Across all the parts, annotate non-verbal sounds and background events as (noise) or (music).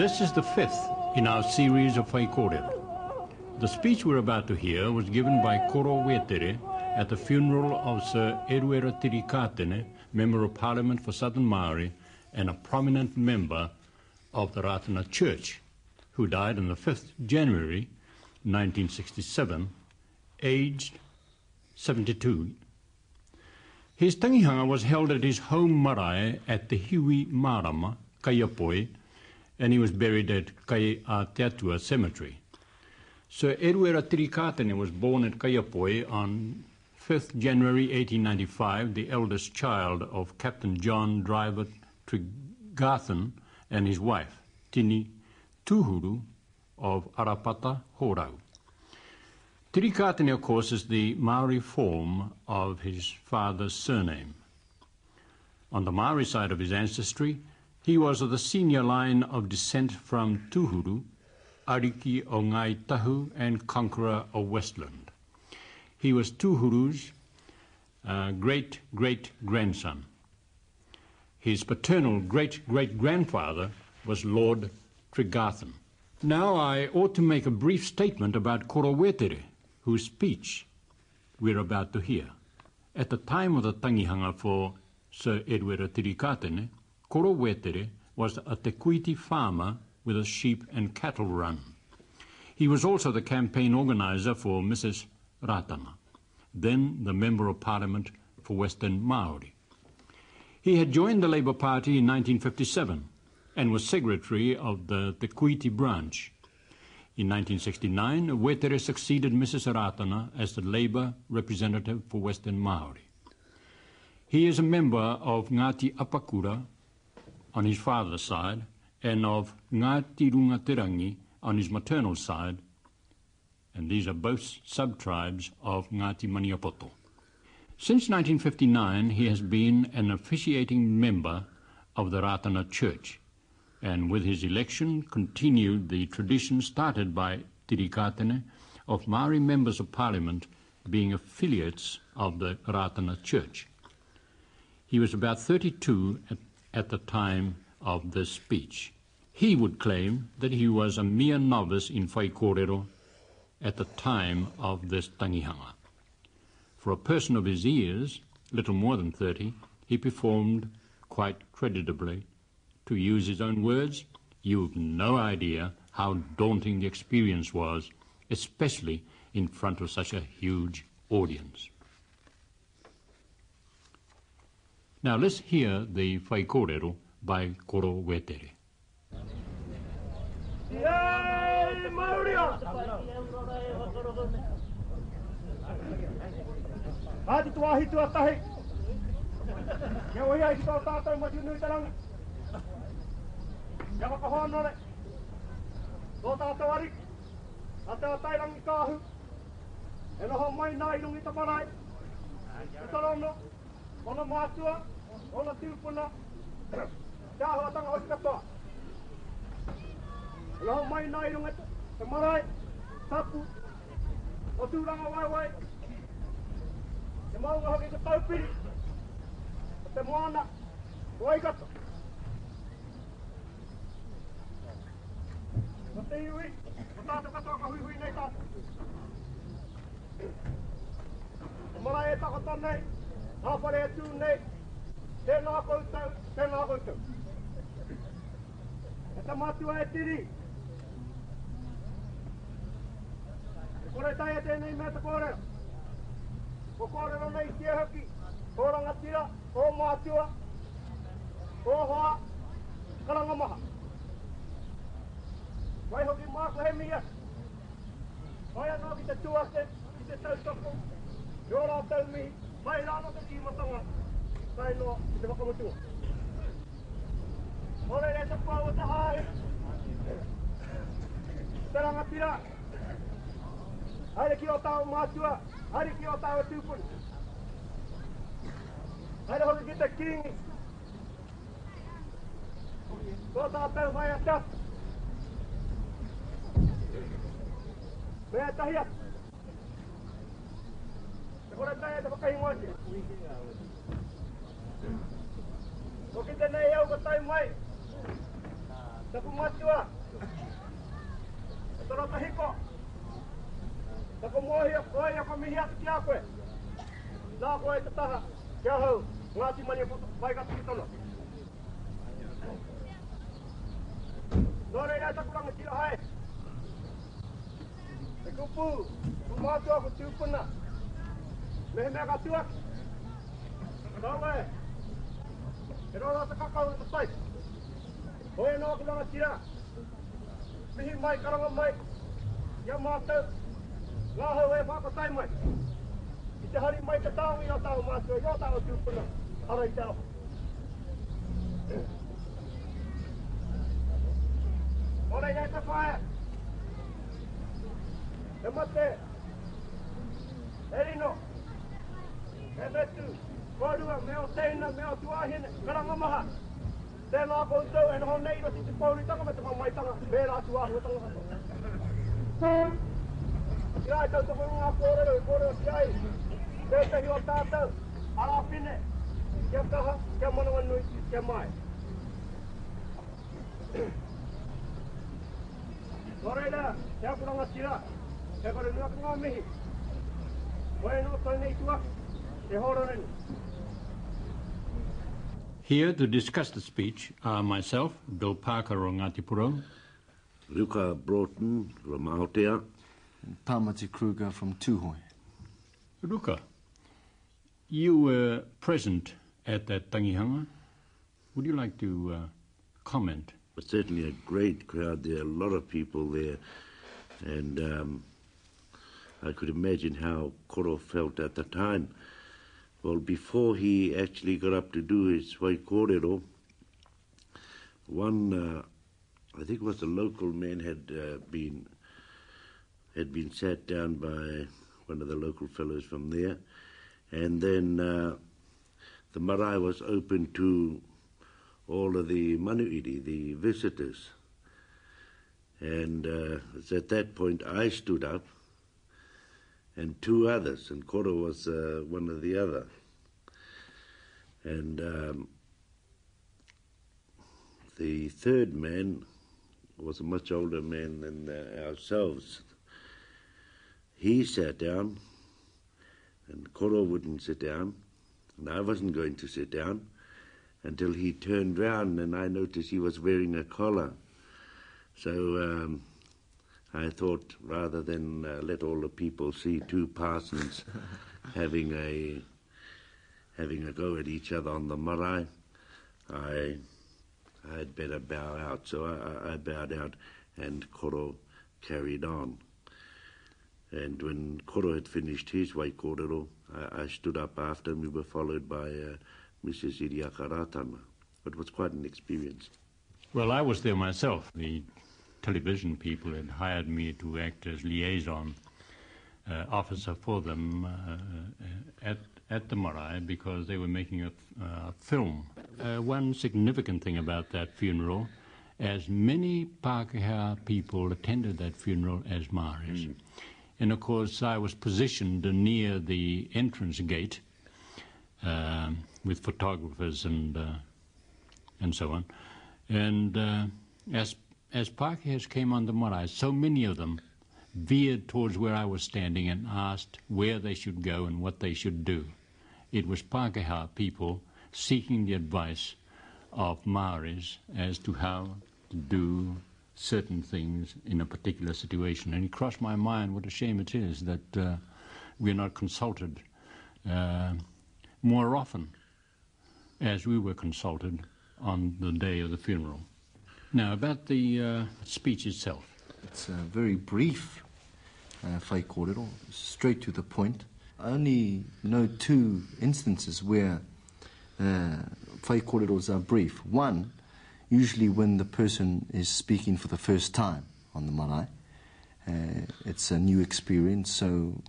This is the fifth in our series of Whaikōrero. The speech we're about to hear was given by Koro Wetere at the funeral of Sir Eruera Tirikatene, Member of Parliament for Southern Maori and a prominent member of the Ratana Church, who died on the 5th January 1967, aged 72. His tangihanga was held at his home marae at the Hiwi Marama, Kaiapoi, and he was buried at Kai Cemetery. Sir Eruera Tirikatene was born at Kaiapoi on 5th January 1895, the eldest child of Captain John Driver Tregarthen and his wife, Tini Tuhuru of Arapata, Horau. Tirikatene, of course, is the Maori form of his father's surname. On the Maori side of his ancestry, he was of the senior line of descent from Tuhuru, Ariki o Ngai Tahu, and conqueror of Westland. He was Tuhuru's uh, great-great-grandson. His paternal great-great-grandfather was Lord Tregarthen. Now I ought to make a brief statement about Koro Wetere, whose speech we're about to hear. At the time of the tangihanga for Sir Edward Tirikatene, Koro Wetere was a Te farmer with a sheep and cattle run. He was also the campaign organizer for Mrs. Ratana, then the Member of Parliament for Western Maori. He had joined the Labour Party in 1957 and was secretary of the Te Kuiti branch. In 1969, Wetere succeeded Mrs. Ratana as the Labour representative for Western Maori. He is a member of Ngati Apakura on his father's side and of Ngati Rungaterangi on his maternal side, and these are both sub-tribes of Ngati Maniapoto. Since 1959, he has been an officiating member of the Ratana Church, and with his election continued the tradition started by Tirikatene of Maori members of parliament being affiliates of the Ratana Church. He was about 32 at, at the time of this speech. He would claim that he was a mere novice in Whaikōrero at the time of this tangihanga. For a person of his years, little more than 30, he performed quite creditably to use his own words, you've no idea how daunting the experience was, especially in front of such a huge audience. Now let's hear the Faikorero by Koro Wetere. Ati tua hitu atahe. Ya wahi ai tua tata ma tinu tarang. Ya ma kohon nole. Tua tata wari. Ate atai lang kahu. E ho mai nai nung ita parai. Ita long no. Ona mātua. Ona tūpuna. Te aho atanga hosi katoa. E mai nā irungi te marae, Tapu. O tūranga wai wai. te maunga hoki te taupiri. Te moana. Wai. Ko te iwi, ko tātou katoa ka hui hui nei tātou. Ko mara e tako tonei, Hawhare atu nei, tēnā koutou, tēnā koutou. E ta matua e tiri. E kore tai e tēnei mea te kōrero. Ko kōrero nei tia hoki, ko rangatira, o mātua, ko hoa, karanga maha. Wai hoki māko he mia. Wai anō ki te tuake, ki te tautoko. I ora tau mihi, Mai rāna te ki matanga. Vai noa ki te wakamutua. Ore re te pāu te hae. Te ranga pira. Haere ki o tāu mātua, haere ki o tāu tūpuni. Haere hoki ki te kingi. Ko tātou mai a tatu. Mea tahi atu ora tai ta pakai ngoti. Ko kita nei au ko tai mai. Ta ku mati wa. Ta hiko. Ta ku mo hi ko ai ko mi hiat ki akwe. Na ko ai ta ta. Kia hau, ngāti mani foto, vai gata ki tono. Nō rei nai takuranga tira hai. Te kupu, kumātua ku tūpuna. Te kupu, kumātua tūpuna. Me me ka tuak. Kawe. Ero ro te kakau te tai. Hoi no ki langa tira. Mihi mai karanga mai. Ia mātou. Ngā hau e whāka tai mai. I te hari mai te tāngu i a tāngu mātua. Ia tāngu tūpuna. Ara i te aho. Ora i te E mate. Me o teina, me o tuahine, karanga maha. Tēnā koutou, e noho nei roti te pauri tanga me te whamaitanga, me rā tuahu e tanga hato. Ia e tau toko ngā kōrero, i kōrero ki ai. Te te hio tātou, ara pine, kia kaha, kia manawa nui, kia mai. Nō reira, te akuranga tira, te kore nua ka ngā mihi. Koe no tau nei tuaki, te horo reni. Here to discuss the speech are myself, Bill Parker o Ngāti Ruka Broughton from Aotea. Tamati Kruger from Tuhoe. Ruka, You were present at that tangihanga. Would you like to uh, comment? But certainly a great crowd there, a lot of people there. And um, I could imagine how Koro felt at the time. Well, before he actually got up to do his white Whaikōrero, one, uh, I think it was a local man, had uh, been had been sat down by one of the local fellows from there, and then uh, the marae was open to all of the manuhiri, the visitors. And uh, it's at that point I stood up, and two others, and Koro was uh, one of the other. And um, the third man was a much older man than uh, ourselves. He sat down, and Koro wouldn't sit down, and I wasn't going to sit down until he turned round and I noticed he was wearing a collar. So um, I thought rather than uh, let all the people see two parsons (laughs) having a having a go at each other on the marae, I I had better bow out. So I, I bowed out, and Koro carried on. And when Koro had finished his whaikōrero, I, I stood up after, and we were followed by uh, Mrs. Iriaka Ratana. It was quite an experience. Well, I was there myself. The television people had hired me to act as liaison uh, officer for them uh, at, at the marae because they were making a uh, film. Uh, one significant thing about that funeral, as many Pākehā people attended that funeral as Maoris. And of course, I was positioned near the entrance gate um, with photographers and uh, and so on. And uh, as as Pākehās came on the marae, so many of them veered towards where I was standing and asked where they should go and what they should do. It was Pākehā people seeking the advice of Maoris as to how to do certain things in a particular situation. And it crossed my mind what a shame it is that uh, we're not consulted uh, more often as we were consulted on the day of the funeral. Now, about the uh, speech itself. It's a very brief uh, whai kōrero, straight to the point. I only know two instances where uh, whai kōreros are brief. One, usually when the person is speaking for the first time on the marae. Uh, it's a new experience, so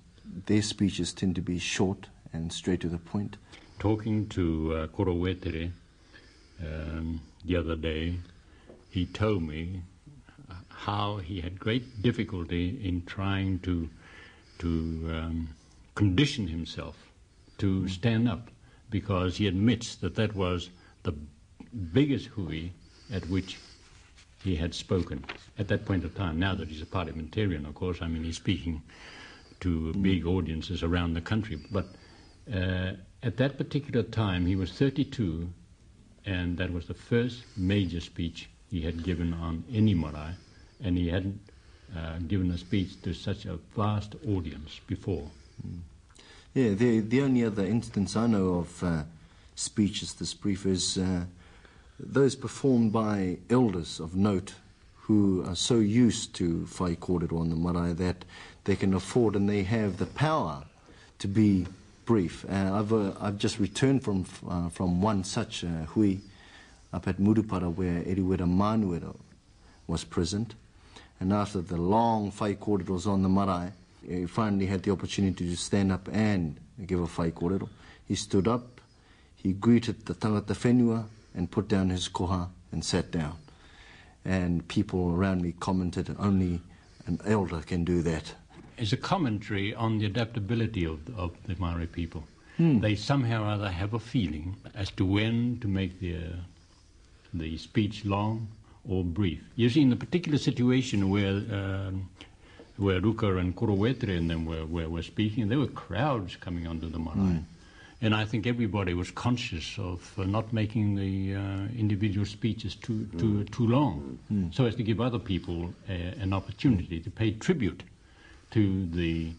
their speeches tend to be short and straight to the point. Talking to uh, Koro Wetere um, the other day, he told me how he had great difficulty in trying to to um, condition himself to stand up because he admits that that was the biggest hui at which he had spoken at that point of time. Now that he's a parliamentarian, of course, I mean, he's speaking to big audiences around the country. But uh, at that particular time, he was 32, and that was the first major speech he had given on any marae, and he hadn't uh, given a speech to such a vast audience before. Yeah, the, the only other instance I know of uh, speeches this brief is uh, those performed by elders of note who are so used to whai kōrero on the marae that they can afford and they have the power to be brief. Uh, I've, uh, I've just returned from, uh, from one such hui up at Murupara where Eruera Manuera was present. And after the long whai kōreros on the marae, he finally had the opportunity to stand up and give a whai kōrero. He stood up, he greeted the tangata whenua and put down his koha and sat down. And people around me commented, only an elder can do that. It's a commentary on the adaptability of, of the Maori people. They somehow or other have a feeling as to when to make the, uh, the speech long or brief. You see, in the particular situation where, um, where Ruka and Koro Wetere and them were, were, were speaking, there were crowds coming onto the marae. And I think everybody was conscious of uh, not making the uh, individual speeches too, too, too long, so as to give other people uh, an opportunity to pay tribute to the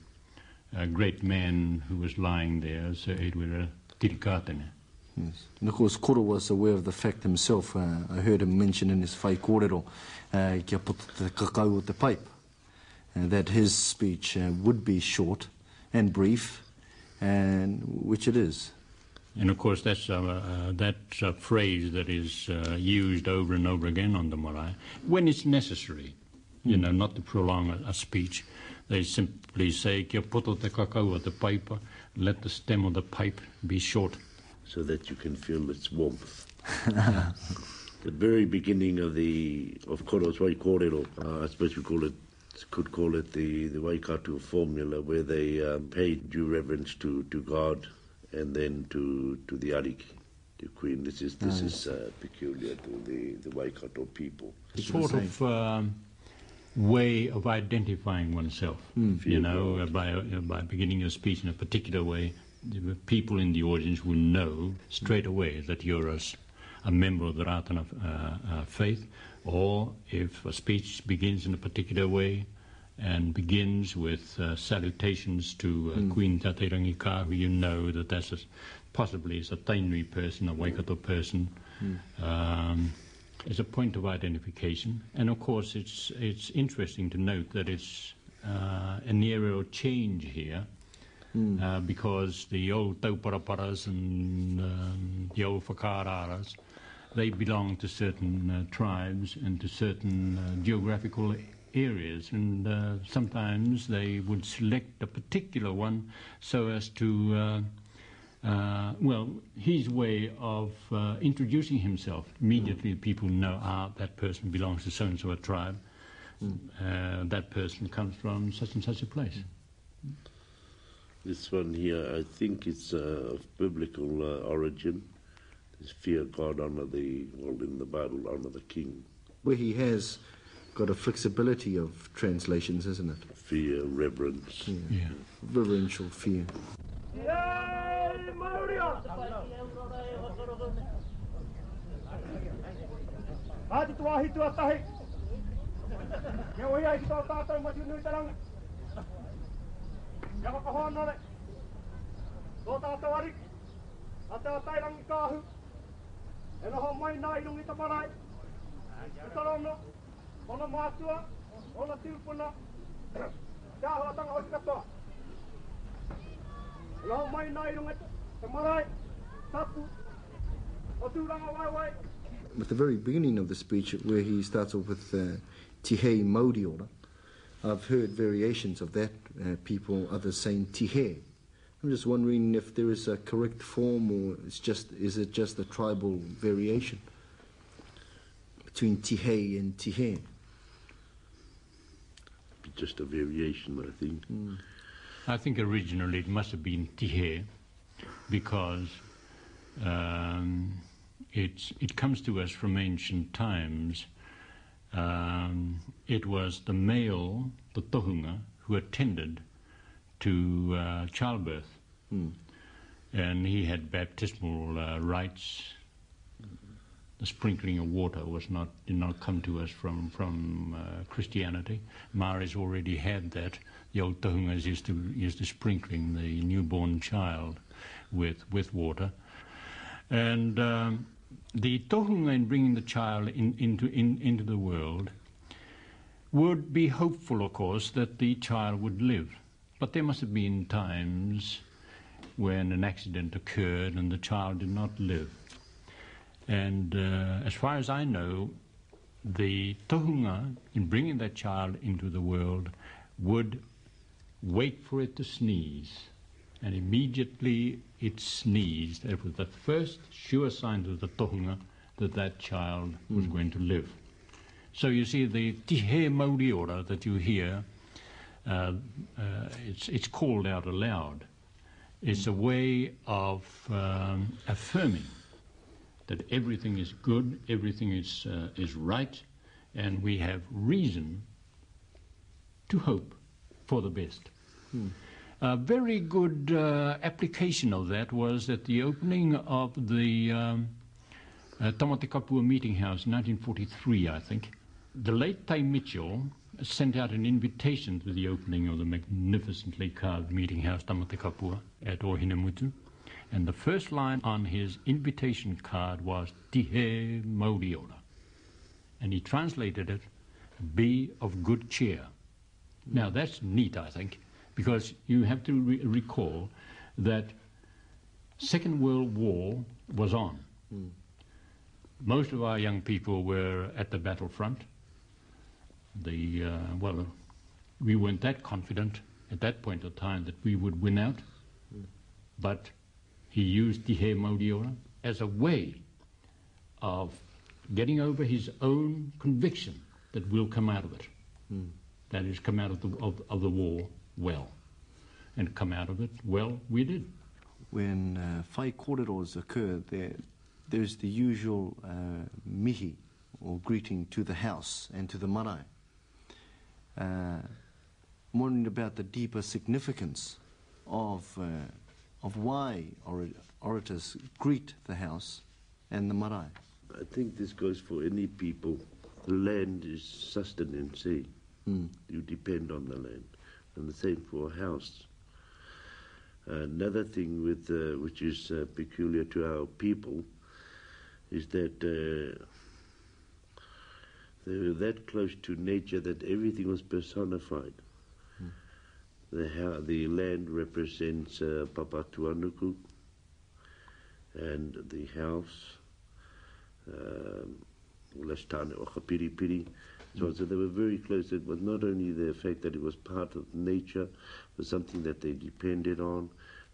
uh, great man who was lying there, Sir Edward Tirikatene. Yes. And of course, Koro was aware of the fact himself. Uh, I heard him mention in his whai kōrero, uh, kia puta te kakau o te pipe, uh, that his speech uh, would be short and brief, and which it is. And of course, that's, uh, uh, a phrase that is uh, used over and over again on the marae when it's necessary, you know, not to prolong a, a speech. They simply say, kia poto te kakau o te paipa, let the stem of the pipe be short. So that you can feel its warmth. (laughs) the very beginning of the of Koro's Whaikōrero, uh, I suppose we call it could call it the the Waikato formula, where they um, paid due reverence to, to God and then to to the Ariki, the Queen. This is this is uh, peculiar to the the Waikato people. It's sort of um, way of identifying oneself. You know, uh, by, uh, by beginning your speech in a particular way, the people in the audience will know straight away that you're a member of the Ratana uh, uh, faith, or if a speech begins in a particular way and begins with uh, salutations to uh, Queen Te Atairangikaahu, you know that that's a, possibly is a Tainui person, a Waikato person. Um, it's a point of identification, and of course, it's it's interesting to note that it's uh, an of change here, uh, because the old tauparaparas and um, the old whakararas, they belong to certain uh, tribes and to certain uh, geographical areas, and uh, sometimes they would select a particular one so as to. Uh, uh, well, his way of uh, introducing himself, immediately people know, ah, that person belongs to so and so a tribe. Uh, that person comes from such and such a place. This one here, I think it's uh, of biblical uh, origin. This fear God, honor the well in the Bible, honor the King. Where he has got a flexibility of translations, isn't it? Fear, reverence. Yeah. Reverential fear. Yaka ka hoa nore. Tō tātou ari. A te atairangi kāhu. E noho mai nā i rungi taparai. Kutarono. Ona mātua. Ona tīupuna. Te aho atanga hoi katoa. E noho mai nā i rungi taparai. Tapu. O tūranga wai wai. With the very beginning of the speech, where he starts off with uh, Tihei Māori Order, I've heard variations of that, uh, people, others saying Tihe. I'm just wondering if there is a correct form or it's just, is it just a tribal variation between Tihei and Tihe? Just a variation, I think. I think originally it must have been Tihe because um, it's, it comes to us from ancient times. Um, it was the male, the tohunga, who attended to uh, childbirth. And he had baptismal uh, rites. The sprinkling of water was not did not come to us from from uh, Christianity. Maoris already had that. The old Tohungas used to used to sprinkling the newborn child with with water, and um, the Tohunga in bringing the child in, into in, into the world would be hopeful, of course, that the child would live. But there must have been times when an accident occurred and the child did not live. And uh, as far as I know, the tohunga, in bringing that child into the world, would wait for it to sneeze. And immediately it sneezed. It was the first sure sign to the tohunga that that child was going to live. So you see, the tihe mauriora that you hear, uh, uh, it's, it's called out aloud. It's a way of um, affirming that everything is good, everything is, uh, is right, and we have reason to hope for the best. A very good uh, application of that was at the opening of the um, uh, Tamate Meeting House in 1943, I think. The late Tai Mitchell sent out an invitation to the opening of the magnificently carved Meeting House Tamate Kapua at Ohinemutu. And the first line on his invitation card was Tihe Mauriora. And he translated it, be of good cheer. Now that's neat, I think, because you have to re- recall that Second World War was on. Hmm. Most of our young people were at the battlefront. The uh, well, we weren't that confident at that point of time that we would win out, hmm. but he used Tihe Mauriora as a way of getting over his own conviction that we'll come out of it. Hmm. That is, come out of the, of, of the war well. And come out of it well, we did. When uh, whai kōreros occur, there, there's the usual uh, mihi, or greeting to the house and to the marae. Uh, I'm wondering about the deeper significance of, uh, of why ora- orators greet the house and the marae. I think this goes for any people. The land is sustenance. eh? You depend on the land. And the same for house. Another thing with, uh, which is uh, peculiar to our people is that uh, they were that close to nature that everything was personified. The, ha- the land represents uh, Papatuanuku and the house um, Lestane or Piripiri. So, so they were very close. It was not only the fact that it was part of nature, but something that they depended on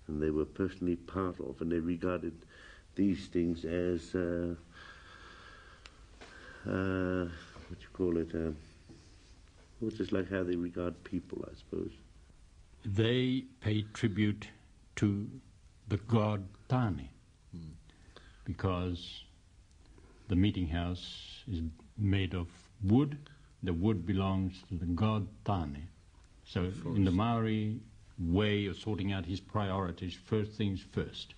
and they were personally part of, and they regarded these things as uh, uh, what you call it, uh, well, just like how they regard people, I suppose. They pay tribute to the god Tane because the meeting house is made of wood. The wood belongs to the god Tane. So, in the Maori way of sorting out his priorities, first things first,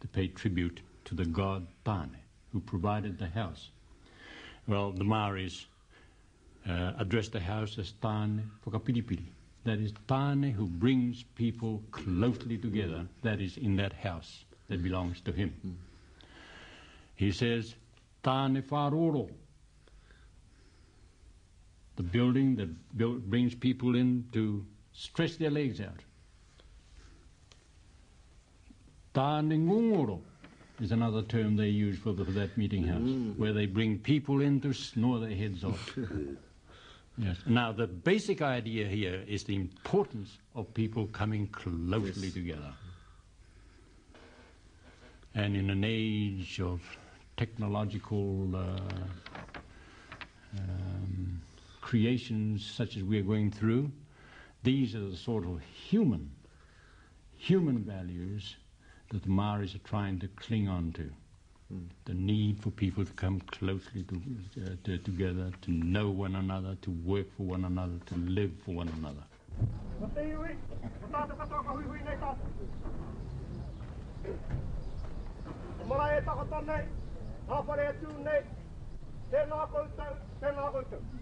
to pay tribute to the god Tane, who provided the house. Well, the Maoris uh, address the house as Tane Whakapiripiri. That is Tane who brings people closely together. That is in that house that belongs to him. He says, Tane Wharoro. The building that build, brings people in to stretch their legs out. Tane is another term they use for, the, for that meeting house, where they bring people in to snore their heads off. (laughs) Yes. Now, the basic idea here is the importance of people coming closely together. And in an age of technological uh, um, creations such as we're going through, these are the sort of human, human values that the Maoris are trying to cling on to the need for people to come closely to, uh, to, together, to know one another, to work for one another, to live for one another.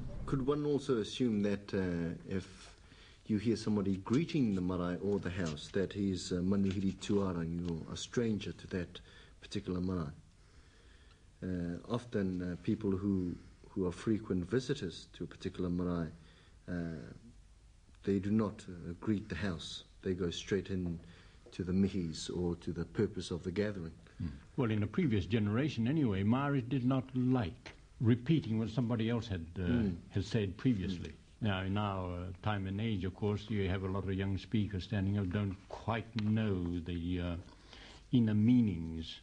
(laughs) Could one also assume that uh, if you hear somebody greeting the marae or the house, that he's a manuhiri tuarangi or a stranger to that particular marae? Uh, often uh, people who, who are frequent visitors to a particular marae, uh, they do not uh, greet the house. They go straight in to the mihis or to the purpose of the gathering. Well, in a previous generation anyway, Maoris did not like repeating what somebody else had, uh, had said previously. Now, in our uh, time and age, of course, you have a lot of young speakers standing up, don't quite know the uh, inner meanings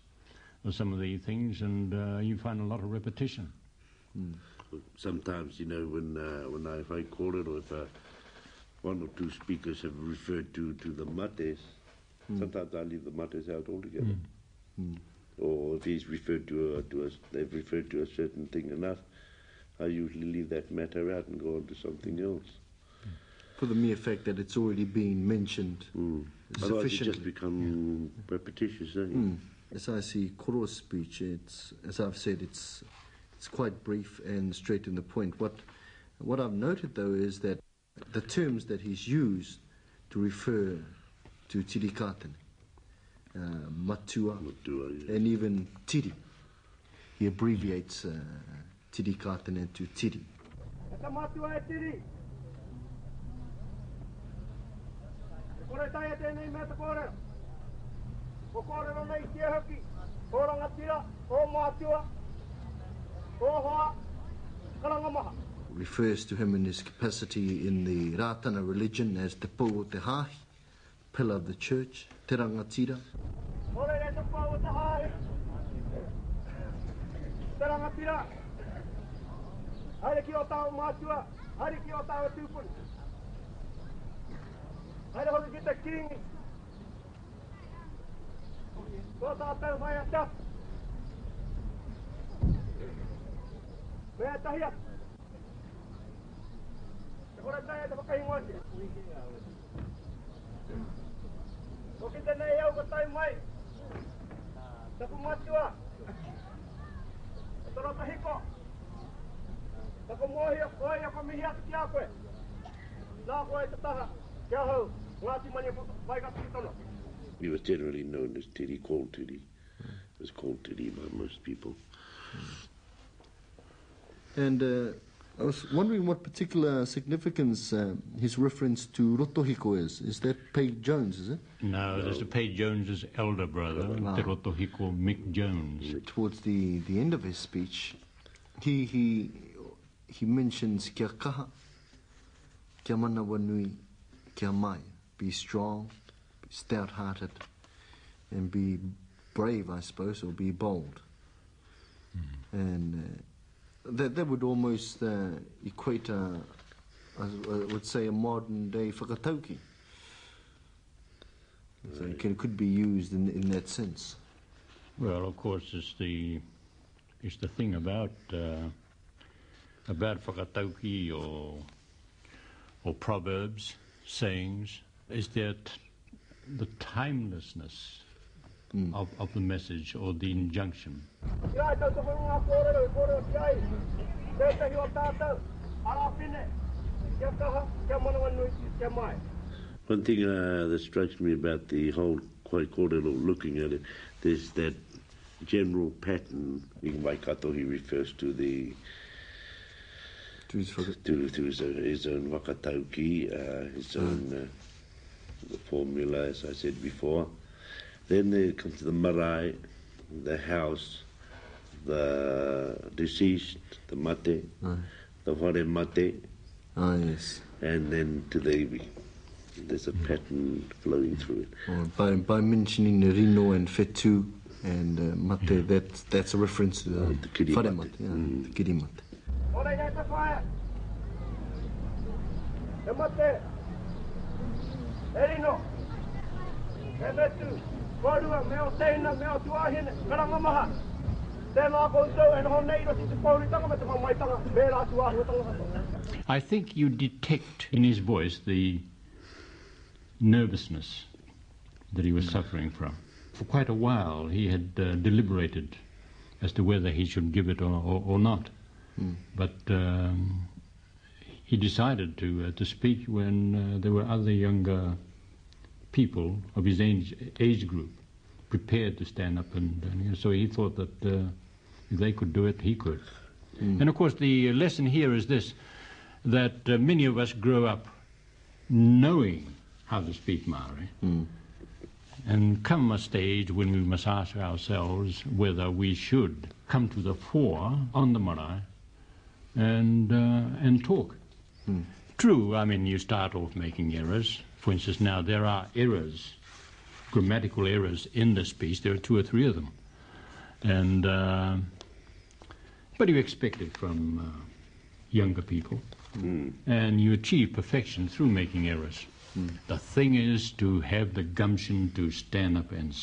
of some of these things, and uh, you find a lot of repetition. Sometimes, you know, when uh, when I, if I call it, or if uh, one or two speakers have referred to, to the mates, sometimes I leave the mates out altogether. Or if he's referred to a, to a, they've referred to a certain thing enough, I usually leave that matter out and go on to something else. For the mere fact that it's already been mentioned Mm. Otherwise, it just become repetitious. Eh? Mm. As I see Koro's speech, it's as I've said, it's it's quite brief and straight to the point. What what I've noted though is that the terms that he's used to refer to Tirikatene, uh, matua, Matua, yes. and even tiri, he abbreviates uh, tiri. E ka matua e tiri. E kore tai e tēnei mea te nei kia hoki. Rangatira, hoa, refers to him in his capacity in the Ratana religion as the Po Te Hahi, pillar of the church, te rangatira. Te rangatira. Haere ki o tau mātua, haere ki o tau tūpuni. Haere hoki ki te kiringi. Ko tā tau mai a tā. Mea tahia. Te hore tāia te whakahingoasi. Te hore te. He was generally known as Tiri, called Tiri. Was called Tiri by most people. And uh, I was wondering what particular significance uh, his reference to Rotohiko is. Is that Pei Jones, is it? No, there's the Pei Jones's elder brother, Ah. Te Rotohiko Mick Jones. Towards the, the end of his speech, he, he, he mentions kia kaha, kia mana wanui, kia mai. Be strong, be stout-hearted, and be brave, I suppose, or be bold. And uh, that, that would almost uh, equate, I would say, a modern-day whakatauki. So it can, could be used in, in that sense. Well, of course, it's the it's the thing about uh, about whakatauki or or proverbs, sayings, is that the timelessness of, of the message or the injunction. Kia ai tau toko ngā kōrero, i kōrero ki ai. Tētahi o tātou. Ara pine. Kia kaha, kia mana wanui, kia mai. One thing uh, that strikes me about the whole quite cordial looking at it, there's that general pattern. In Waikato, he refers to the To his to, to his, own, his own whakatauki, uh, his own uh, the formula, as I said before. Then there comes the marae, the house, the deceased, the mate, the hore mate, Ah, yes. and then to the iwi. There's a pattern flowing through it. Or by, by mentioning the Rino and Fetu and uh, Mate, that, that's a reference to the, Oh, the kiri whare mate. Yeah, Mm. the kiri mate. Ora ia te whae. E mate. E rino. E metu. Korua, meo teina, meo tuahine, karanga maha. Tēnā koutou, nei te pauritanga me te mamaitanga, me rā. I think you detect in his voice the nervousness that he was suffering from. For quite a while, he had uh, deliberated as to whether he should give it or, or, or not. But um, he decided to uh, to speak when uh, there were other younger people of his age, age group prepared to stand up, and, and so he thought that uh, if they could do it, he could. And of course, the lesson here is this: that uh, many of us grow up knowing how to speak Maori. And come a stage when we must ask ourselves whether we should come to the fore on the marae and, uh, and talk. True, I mean, you start off making errors. For instance, now there are errors, grammatical errors in this piece. There are two or three of them. And, uh, but you expect it from uh, younger people. And you achieve perfection through making errors. The thing is to have the gumption to stand up and,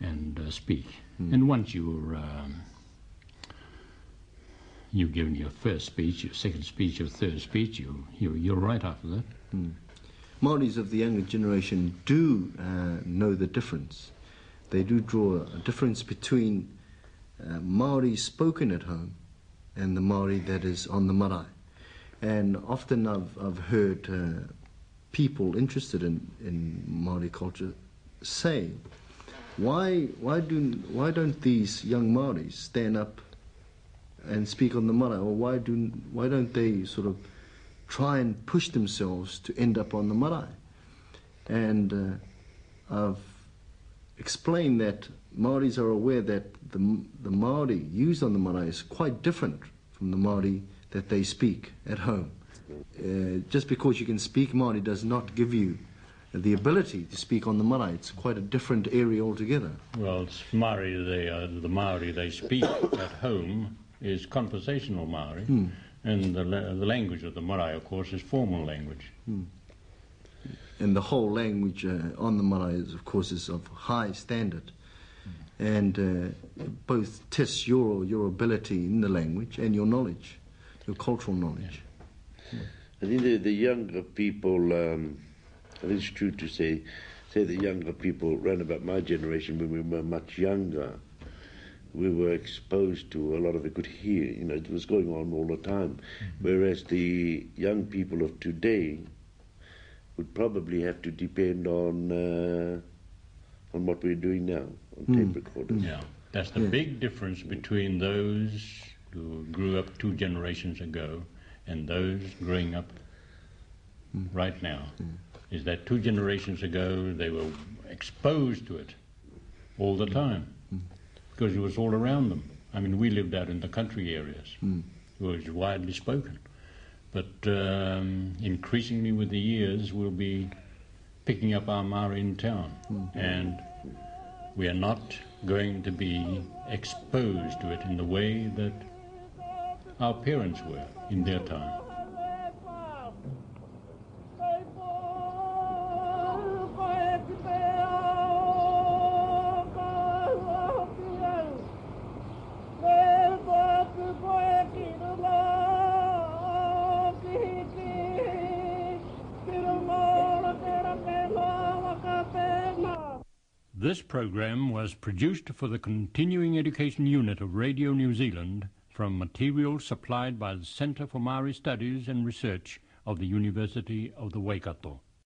and uh, speak. And once you're um, you've given your first speech, your second speech, your third speech, you, you, you're right after that. Maoris of the younger generation do uh, know the difference. They do draw a difference between uh, Maori spoken at home and the Maori that is on the marae. And often I've, I've heard uh, people interested in, in Maori culture say, why, why, do, why don't these young Maoris stand up and speak on the marae, or why, do, why don't they sort of try and push themselves to end up on the marae? And uh, I've explained that Maoris are aware that the, the Maori used on the marae is quite different from the Maori that they speak at home. Uh, just because you can speak Maori does not give you the ability to speak on the marae. It's quite a different area altogether. Well, it's Maori, they, uh, the Maori they speak at home is conversational Maori, and the, la- the language of the marae, of course, is formal language. and the whole language uh, on the marae, is, of course, is of high standard, and uh, both tests your your ability in the language and your knowledge, your cultural knowledge. I think the, the younger people, um, I think it's true to say, say the younger people, round about my generation, when we were much younger, we were exposed to a lot of it could hear, you know, it was going on all the time. Mm-hmm. Whereas the young people of today would probably have to depend on uh, on what we're doing now, on mm. tape recorders. Yeah, that's the big difference between those who grew up two generations ago and those growing up mm. right now. Mm. Is that two generations ago they were exposed to it all the time because it was all around them. I mean, we lived out in the country areas. It was widely spoken. But um, increasingly with the years, we'll be picking up our Maori in town. And we are not going to be exposed to it in the way that our parents were in their time. Was produced for the Continuing Education Unit of Radio New Zealand from material supplied by the Centre for Maori Studies and Research of the University of the Waikato.